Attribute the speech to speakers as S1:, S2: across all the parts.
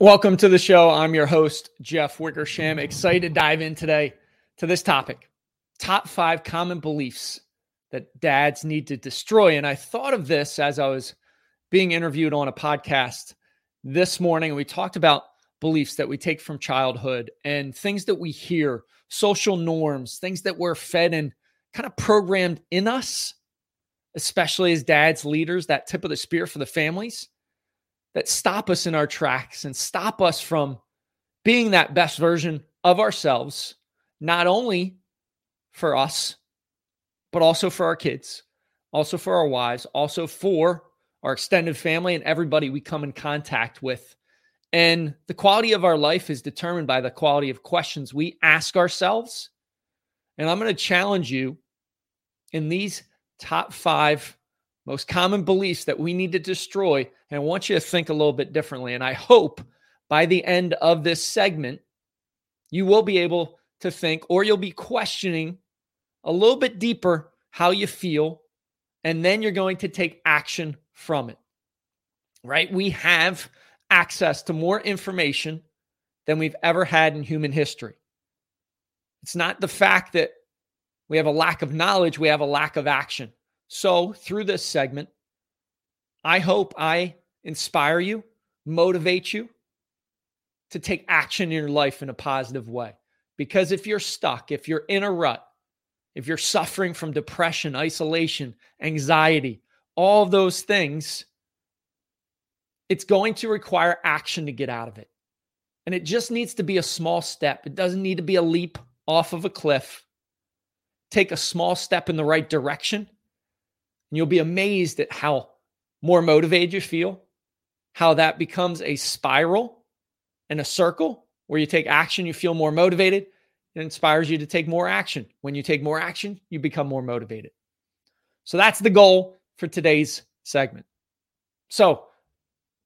S1: Welcome to the show. I'm your host, Jeff Wickersham. Excited to dive in today to this topic top five common beliefs that dads need to destroy. And I thought of this as I was being interviewed on a podcast this morning. We talked about beliefs that we take from childhood and things that we hear, social norms, things that we're fed and kind of programmed in us, especially as dads, leaders, that tip of the spear for the families that stop us in our tracks and stop us from being that best version of ourselves, not only for us, but also for our kids, also for our wives, also for our extended family and everybody we come in contact with. And the quality of our life is determined by the quality of questions we ask ourselves. And I'm going to challenge you in these top five most common beliefs that we need to destroy. And I want you to think a little bit differently. And I hope by the end of this segment, you will be able to think or you'll be questioning a little bit deeper how you feel. And then you're going to take action from it, right? We have access to more information than we've ever had in human history. It's not the fact that we have a lack of knowledge, we have a lack of action. So, through this segment, I hope I inspire you, motivate you to take action in your life in a positive way. Because if you're stuck, if you're in a rut, if you're suffering from depression, isolation, anxiety, all those things, it's going to require action to get out of it. And it just needs to be a small step. It doesn't need to be a leap off of a cliff. Take a small step in the right direction and you'll be amazed at how more motivated you feel, how that becomes a spiral and a circle where you take action, you feel more motivated. It inspires you to take more action. When you take more action, you become more motivated. So that's the goal for today's segment. So,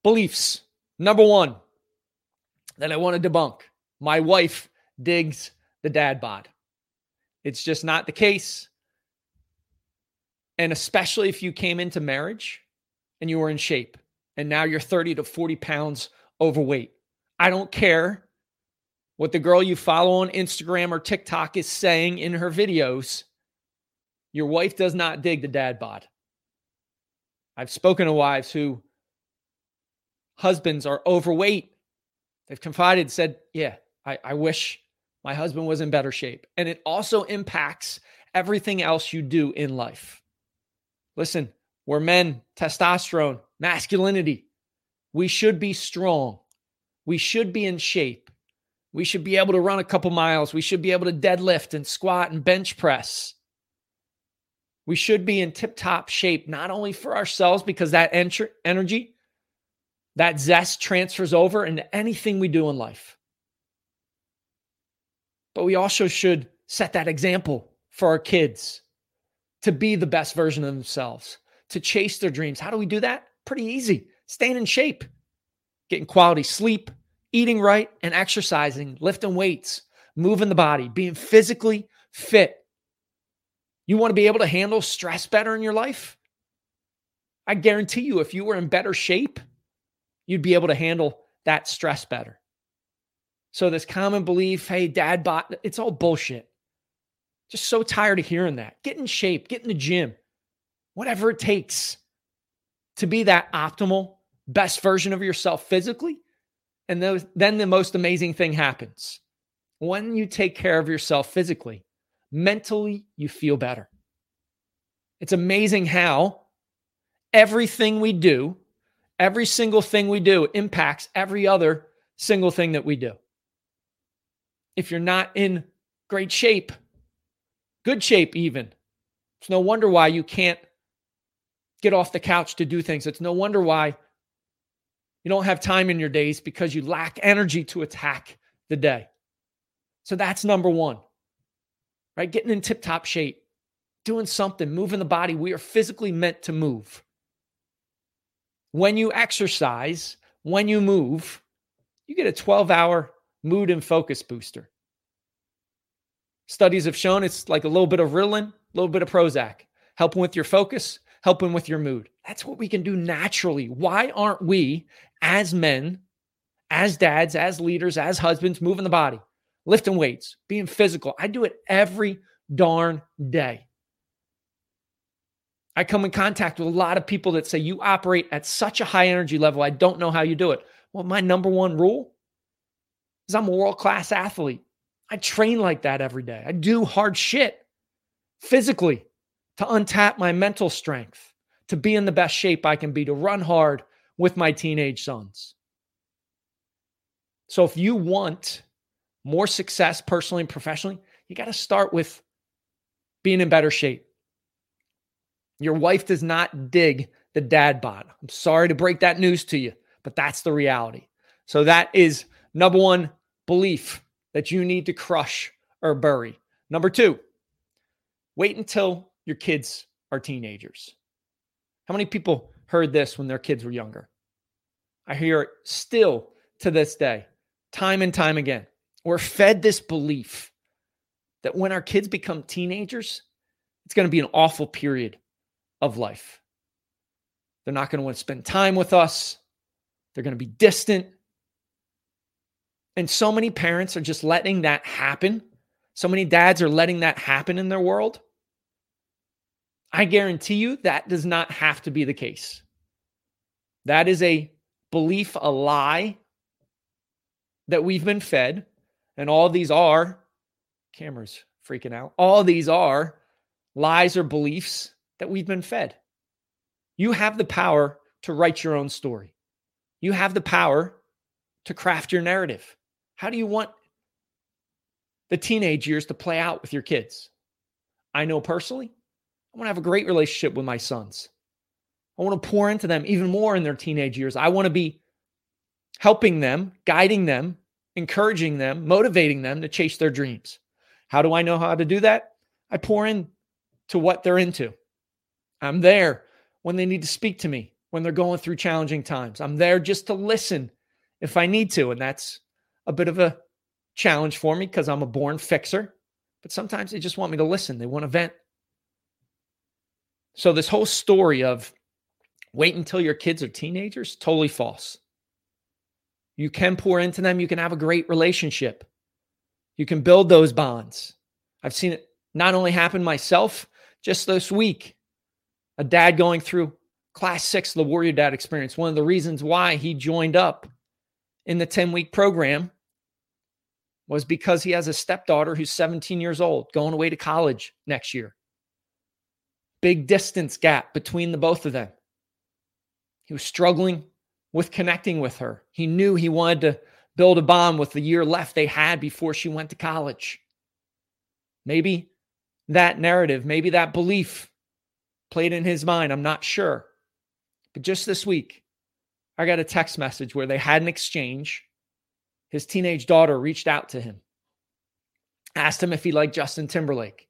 S1: beliefs. Number one that I want to debunk my wife digs the dad bod. It's just not the case. And especially if you came into marriage and you were in shape and now you're 30 to 40 pounds overweight. I don't care what the girl you follow on Instagram or TikTok is saying in her videos. Your wife does not dig the dad bod. I've spoken to wives who husbands are overweight. They've confided, said, Yeah, I, I wish my husband was in better shape. And it also impacts everything else you do in life. Listen, we're men, testosterone, masculinity. We should be strong. We should be in shape. We should be able to run a couple miles. We should be able to deadlift and squat and bench press. We should be in tip top shape, not only for ourselves, because that energy, that zest transfers over into anything we do in life. But we also should set that example for our kids to be the best version of themselves, to chase their dreams. How do we do that? Pretty easy. Staying in shape, getting quality sleep, eating right, and exercising, lifting weights, moving the body, being physically fit. You want to be able to handle stress better in your life? I guarantee you, if you were in better shape, you'd be able to handle that stress better. So, this common belief, hey, dad bod, it's all bullshit. Just so tired of hearing that. Get in shape, get in the gym, whatever it takes to be that optimal, best version of yourself physically. And then the most amazing thing happens. When you take care of yourself physically, mentally, you feel better. It's amazing how everything we do, every single thing we do impacts every other single thing that we do. If you're not in great shape, good shape, even. It's no wonder why you can't get off the couch to do things. It's no wonder why you don't have time in your days because you lack energy to attack the day. So that's number one, right? Getting in tip top shape, doing something, moving the body. We are physically meant to move. When you exercise, when you move, you get a 12 hour mood and focus booster. Studies have shown it's like a little bit of Ritalin, a little bit of Prozac, helping with your focus, helping with your mood. That's what we can do naturally. Why aren't we, as men, as dads, as leaders, as husbands, moving the body, lifting weights, being physical. I do it every darn day. I come in contact with a lot of people that say you operate at such a high energy level. I don't know how you do it. Well, my number one rule is I'm a world class athlete. I train like that every day. I do hard shit physically to untap my mental strength, to be in the best shape I can be, to run hard with my teenage sons. So if you want more success personally and professionally, you got to start with being in better shape. Your wife does not dig the dad bod. I'm sorry to break that news to you, but that's the reality. So that is number one belief that you need to crush or bury. Number two, wait until your kids are teenagers. How many people heard this when their kids were younger? I hear it still to this day, time and time again. We're fed this belief that when our kids become teenagers, it's going to be an awful period of life. They're not going to want to spend time with us. They're going to be distant. And so many parents are just letting that happen. So many dads are letting that happen in their world. I guarantee you that does not have to be the case. That is a belief, a lie that we've been fed. And all these are cameras freaking out. All these are lies or beliefs that we've been fed. You have the power to write your own story. You have the power to craft your narrative. How do you want the teenage years to play out with your kids? I know personally, I want to have a great relationship with my sons. I want to pour into them even more in their teenage years. I want to be helping them, guiding them, encouraging them, motivating them to chase their dreams. How do I know how to do that? I pour in to what they're into. I'm there when they need to speak to me, when they're going through challenging times. I'm there just to listen if I need to. And that's a bit of a challenge for me because I'm a born fixer. But sometimes they just want me to listen, they want to vent. So, this whole story of wait until your kids are teenagers, totally false. You can pour into them, you can have a great relationship, you can build those bonds. I've seen it not only happen myself just this week, a dad going through class six, the Warrior Dad experience. One of the reasons why he joined up in the 10 week program was because he has a stepdaughter who's 17 years old going away to college next year big distance gap between the both of them. He was struggling with connecting with her. He knew he wanted to build a bond with the year left they had before she went to college. Maybe that narrative, maybe that belief played in his mind. I'm not sure. But just this week, I got a text message where they had an exchange. His teenage daughter reached out to him, asked him if he liked Justin Timberlake.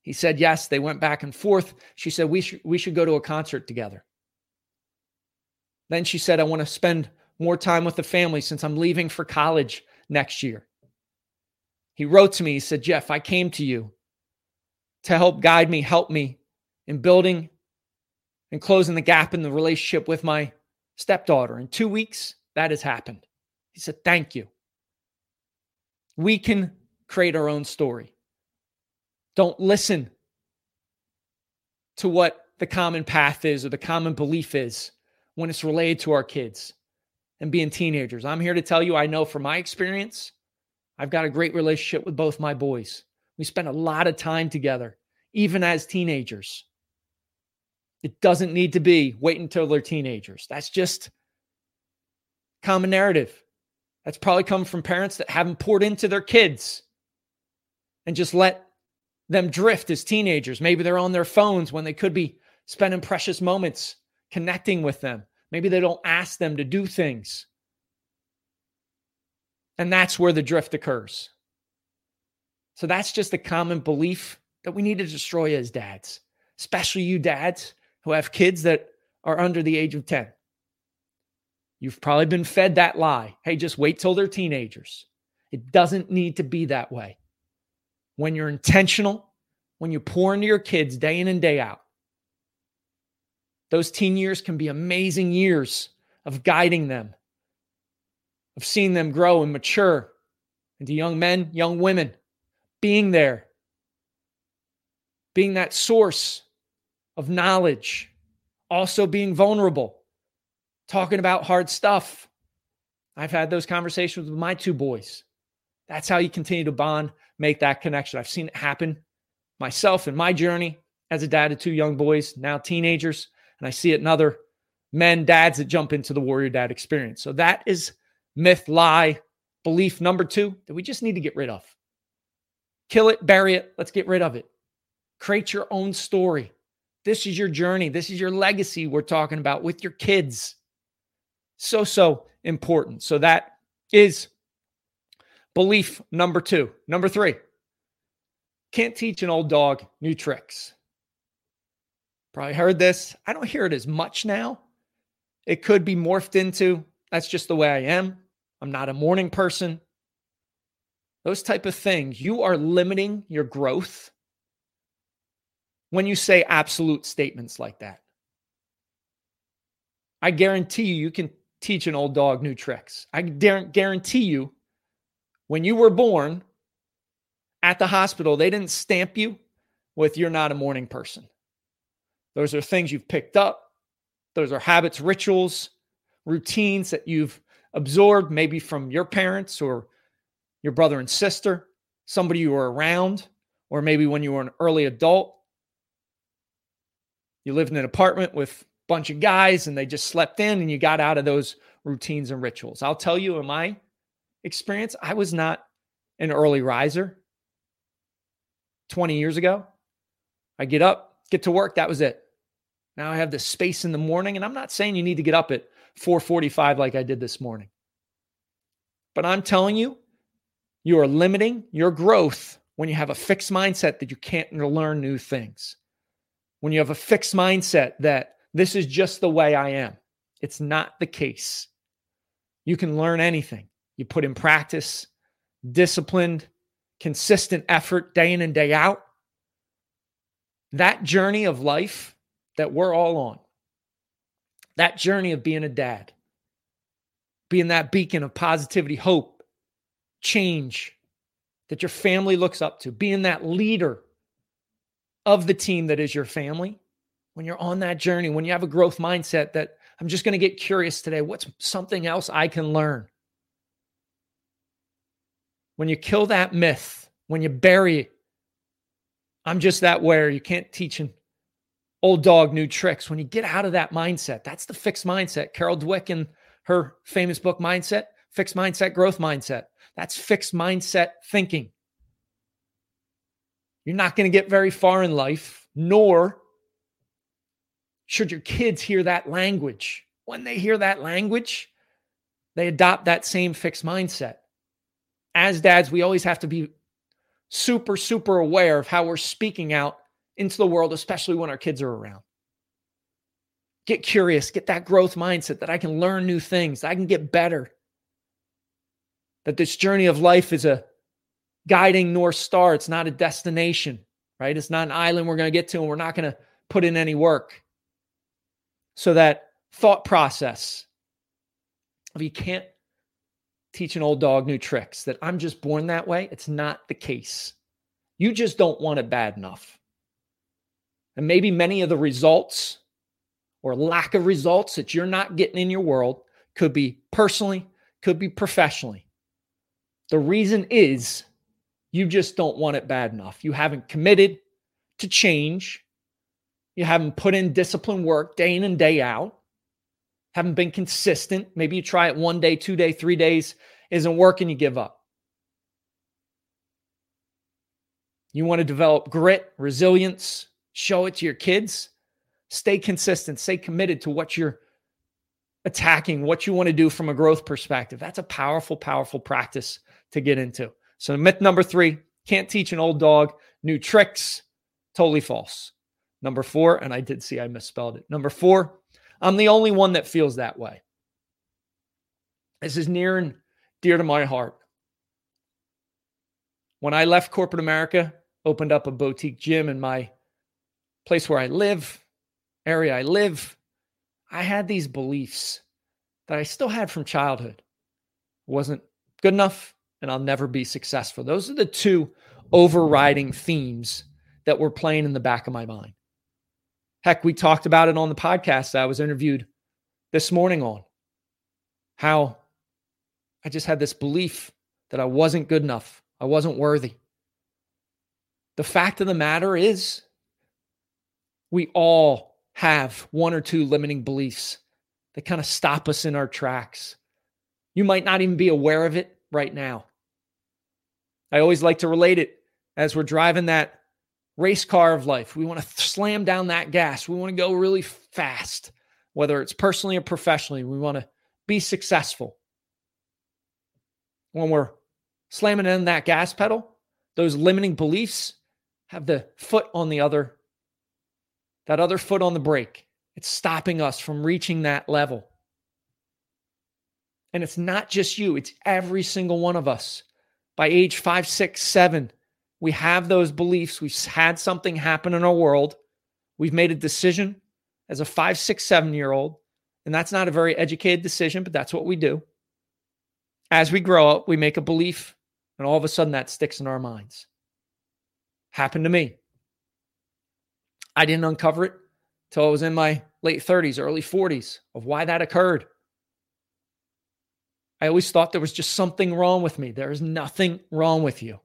S1: He said yes. They went back and forth. She said we should we should go to a concert together. Then she said I want to spend more time with the family since I'm leaving for college next year. He wrote to me. He said, "Jeff, I came to you to help guide me, help me in building and closing the gap in the relationship with my stepdaughter. In 2 weeks, that has happened." He said, "Thank you." We can create our own story. Don't listen to what the common path is or the common belief is when it's related to our kids and being teenagers. I'm here to tell you, I know from my experience, I've got a great relationship with both my boys. We spend a lot of time together, even as teenagers. It doesn't need to be wait until they're teenagers. That's just common narrative. That's probably come from parents that haven't poured into their kids and just let them drift as teenagers. Maybe they're on their phones when they could be spending precious moments connecting with them. Maybe they don't ask them to do things. And that's where the drift occurs. So that's just a common belief that we need to destroy as dads, especially you dads who have kids that are under the age of 10. You've probably been fed that lie. Hey, just wait till they're teenagers. It doesn't need to be that way when you're intentional, when you pour into your kids day in and day out. Those teen years can be amazing years of guiding them, of seeing them grow and mature into young men, young women, being there, being that source of knowledge, also being vulnerable, talking about hard stuff. I've had those conversations with my two boys. That's how you continue to bond, make that connection. I've seen it happen myself in my journey as a dad of two young boys, now teenagers, and I see it in other men, dads that jump into the warrior dad experience. So that is myth, lie, belief number two that we just need to get rid of. Kill it, bury it. Let's get rid of it. Create your own story. This is your journey. This is your legacy we're talking about with your kids. So, so important. So that is belief number two. Number three, can't teach an old dog new tricks. Probably heard this. I don't hear it as much now. It could be morphed into that's just the way I am. I'm not a morning person. Those type of things. You are limiting your growth when you say absolute statements like that. I guarantee you, you can teach an old dog new tricks. I guarantee you, when you were born at the hospital, they didn't stamp you with you're not a morning person. Those are things you've picked up. Those are habits, rituals, routines that you've absorbed, maybe from your parents or your brother and sister, somebody you were around, or maybe when you were an early adult. You lived in an apartment with a bunch of guys and they just slept in and you got out of those routines and rituals. I'll tell you, in my experience, I was not an early riser 20 years ago. I get up, get to work, that was it. Now I have this space in the morning, and I'm not saying you need to get up at 4:45 like I did this morning. But I'm telling you, you are limiting your growth when you have a fixed mindset that you can't learn new things. When you have a fixed mindset that this is just the way I am. It's not the case. You can learn anything. You put in practice, disciplined, consistent effort day in and day out. That journey of life that we're all on. That journey of being a dad, being that beacon of positivity, hope, change that your family looks up to, being that leader of the team that is your family. When you're on that journey, when you have a growth mindset that I'm just going to get curious today, what's something else I can learn? When you kill that myth, when you bury I'm just that where you can't teach an old dog, new tricks. When you get out of that mindset, that's the fixed mindset. Carol Dweck in her famous book, Mindset, Fixed Mindset, Growth Mindset. That's fixed mindset thinking. You're not going to get very far in life, nor should your kids hear that language. When they hear that language, they adopt that same fixed mindset. As dads, we always have to be super, super aware of how we're speaking out into the world, especially when our kids are around. Get curious, get that growth mindset that I can learn new things, I can get better. That this journey of life is a guiding North Star, it's not a destination, right? It's not an island we're going to get to and we're not going to put in any work. So that thought process of you can't teach an old dog new tricks, that I'm just born that way, it's not the case. You just don't want it bad enough. And maybe many of the results or lack of results that you're not getting in your world could be personally, could be professionally. The reason is you just don't want it bad enough. You haven't committed to change. You haven't put in discipline work day in and day out. Haven't been consistent. Maybe you try it one day, two day, three days, isn't working, you give up. You want to develop grit, resilience, show it to your kids. Stay consistent, stay committed to what you're attacking, what you want to do from a growth perspective. That's a powerful, powerful practice to get into. So, myth number three can't teach an old dog new tricks. Totally false. Number four, and I did see I misspelled it. Number four, I'm the only one that feels that way. This is near and dear to my heart. When I left corporate America, opened up a boutique gym in my place where I live, area I live, I had these beliefs that I still had from childhood. wasn't good enough, and I'll never be successful. Those are the two overriding themes that were playing in the back of my mind. Heck, we talked about it on the podcast I was interviewed this morning on how I just had this belief that I wasn't good enough, I wasn't worthy. The fact of the matter is, we all have one or two limiting beliefs that kind of stop us in our tracks. You might not even be aware of it right now. I always like to relate it as we're driving that race car of life. We want to slam down that gas. We want to go really fast, whether it's personally or professionally. We want to be successful. When we're slamming in that gas pedal, those limiting beliefs have the foot on the other, that other foot on the brake. It's stopping us from reaching that level. And it's not just you, it's every single one of us. By age five, six, seven, we have those beliefs. We've had something happen in our world. We've made a decision as a five, six, seven year old. And that's not a very educated decision, but that's what we do. As we grow up, we make a belief, and all of a sudden that sticks in our minds. Happened to me. I didn't uncover it till I was in my late 30s, early 40s of why that occurred. I always thought there was just something wrong with me. There is nothing wrong with you.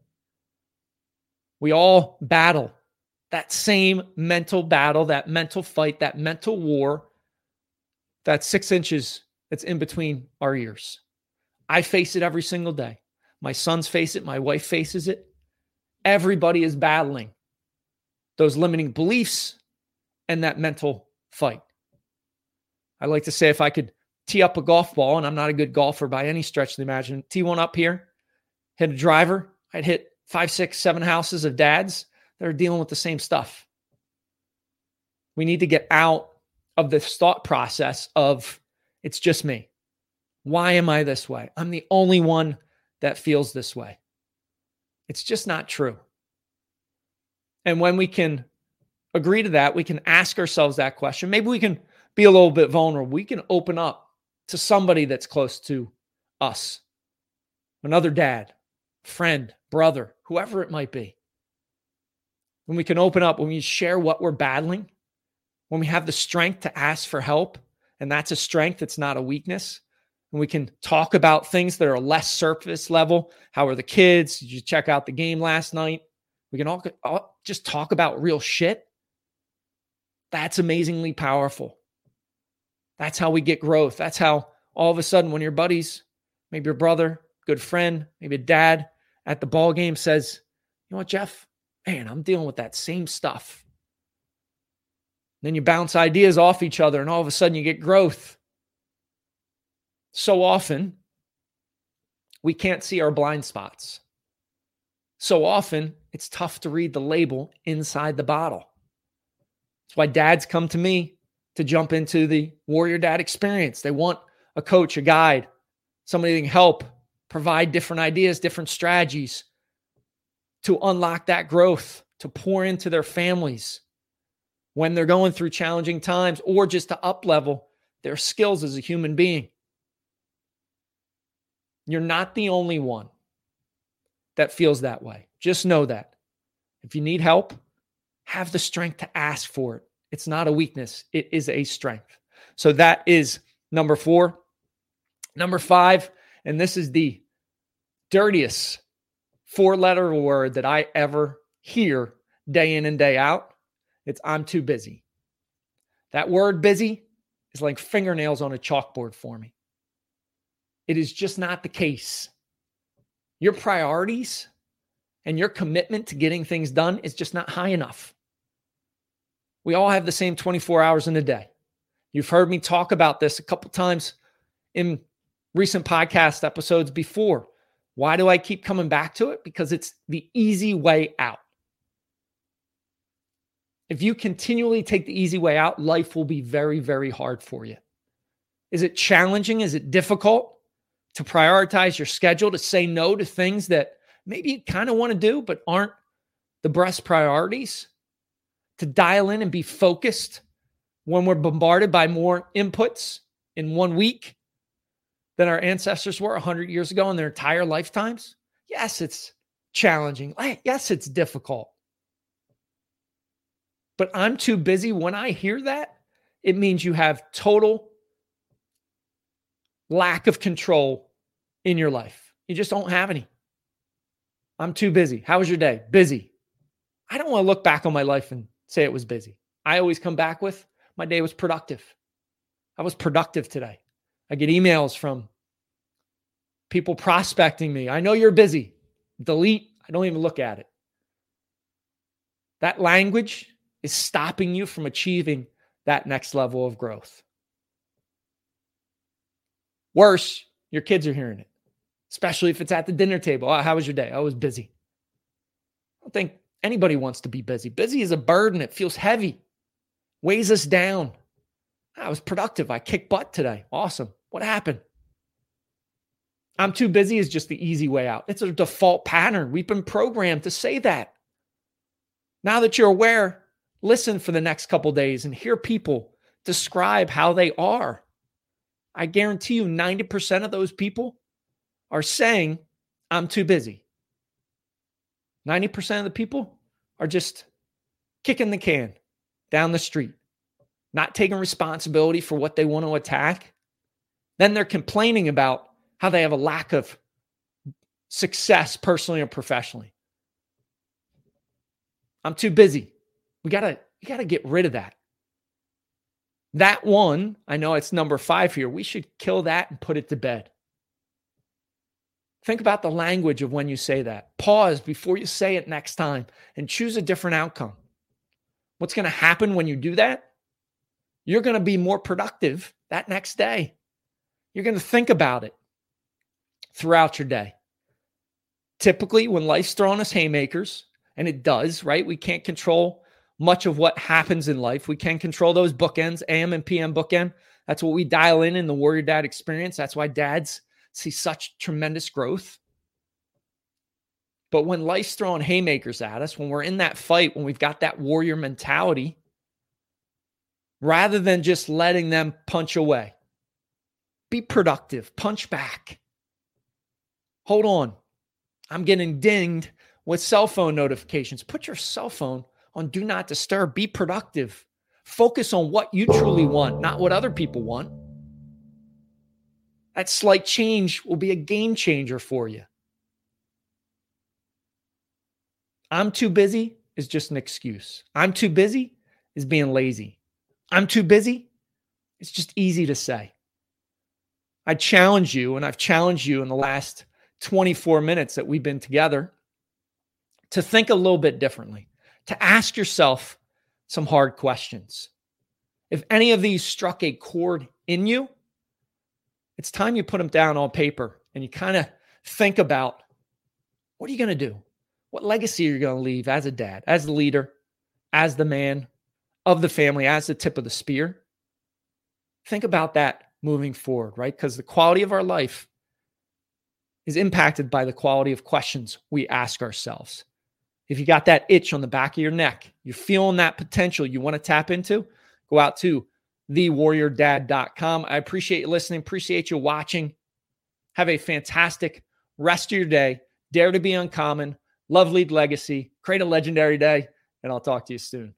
S1: We all battle that same mental battle, that mental fight, that mental war, that six inches that's in between our ears. I face it every single day. My sons face it. My wife faces it. Everybody is battling those limiting beliefs and that mental fight. I like to say if I could tee up a golf ball, and I'm not a good golfer by any stretch of the imagination, tee one up here, hit a driver, I'd hit five, six, seven houses of dads that are dealing with the same stuff. We need to get out of this thought process of it's just me. Why am I this way? I'm the only one that feels this way. It's just not true. And when we can agree to that, we can ask ourselves that question. Maybe we can be a little bit vulnerable. We can open up to somebody that's close to us, another dad, friend, brother, whoever it might be. When we can open up, when we share what we're battling, when we have the strength to ask for help, and that's a strength, it's not a weakness. And we can talk about things that are less surface level. How are the kids? Did you check out the game last night? We can all, all just talk about real shit. That's amazingly powerful. That's how we get growth. That's how all of a sudden, when your buddies, maybe your brother, good friend, maybe a dad at the ball game says, "You know what, Jeff? Man, I'm dealing with that same stuff." Then you bounce ideas off each other, and all of a sudden, you get growth. So often, we can't see our blind spots. So often, it's tough to read the label inside the bottle. That's why dads come to me to jump into the Warrior Dad experience. They want a coach, a guide, somebody that can help provide different ideas, different strategies to unlock that growth, to pour into their families when they're going through challenging times or just to up level their skills as a human being. You're not the only one that feels that way. Just know that. If you need help, have the strength to ask for it. It's not a weakness, it is a strength. So that is number four. Number five, and this is the dirtiest four letter word that I ever hear day in and day out. It's I'm too busy. That word busy is like fingernails on a chalkboard for me. It is just not the case. Your priorities and your commitment to getting things done is just not high enough. We all have the same 24 hours in a day. You've heard me talk about this a couple times in recent podcast episodes before. Why do I keep coming back to it? Because it's the easy way out. If you continually take the easy way out, life will be very, very hard for you. Is it challenging? Is it difficult to prioritize your schedule, to say no to things that maybe you kind of want to do, but aren't the best priorities? To dial in and be focused when we're bombarded by more inputs in one week? than our ancestors were 100 years ago in their entire lifetimes? Yes, it's challenging. Yes, it's difficult. But I'm too busy. When I hear that, it means you have total lack of control in your life. You just don't have any. I'm too busy. How was your day? Busy. I don't want to look back on my life and say it was busy. I always come back with my day was productive. I was productive today. I get emails from people prospecting me. I know you're busy. Delete. I don't even look at it. That language is stopping you from achieving that next level of growth. Worse, your kids are hearing it, especially if it's at the dinner table. Oh, how was your day? Oh, I was busy. I don't think anybody wants to be busy. Busy is a burden, it feels heavy, weighs us down. Ah, I was productive. I kicked butt today. Awesome. What happened? I'm too busy is just the easy way out. It's a default pattern. We've been programmed to say that. Now that you're aware, listen for the next couple days and hear people describe how they are. I guarantee you 90% of those people are saying, I'm too busy. 90% of the people are just kicking the can down the street, not taking responsibility for what they want to attack. Then they're complaining about how they have a lack of success personally or professionally. I'm too busy. We got to we got to get rid of that. That one, I know it's number 5 here. We should kill that and put it to bed. Think about the language of when you say that. Pause before you say it next time and choose a different outcome. What's going to happen when you do that? You're going to be more productive that next day. You're going to think about it throughout your day. Typically, when life's throwing us haymakers, and it does, right? We can't control much of what happens in life. We can control those bookends, AM and PM bookend. That's what we dial in in the Warrior Dad experience. That's why dads see such tremendous growth. But when life's throwing haymakers at us, when we're in that fight, when we've got that warrior mentality, rather than just letting them punch away, be productive, punch back. Hold on. I'm getting dinged with cell phone notifications. Put your cell phone on do not disturb. Be productive. Focus on what you truly want, not what other people want. That slight change will be a game changer for you. I'm too busy is just an excuse. I'm too busy is being lazy. I'm too busy. It's just easy to say. I challenge you, and I've challenged you in the last 24 minutes that we've been together to think a little bit differently, to ask yourself some hard questions. If any of these struck a chord in you, it's time you put them down on paper and you kind of think about what are you going to do? What legacy are you going to leave as a dad, as the leader, as the man of the family, as the tip of the spear? Think about that moving forward, right? Because the quality of our life is impacted by the quality of questions we ask ourselves. If you got that itch on the back of your neck, you're feeling that potential you want to tap into, go out to thewarriordad.com. I appreciate you listening, appreciate you watching. Have a fantastic rest of your day. Dare to be uncommon, love lead legacy, create a legendary day, and I'll talk to you soon.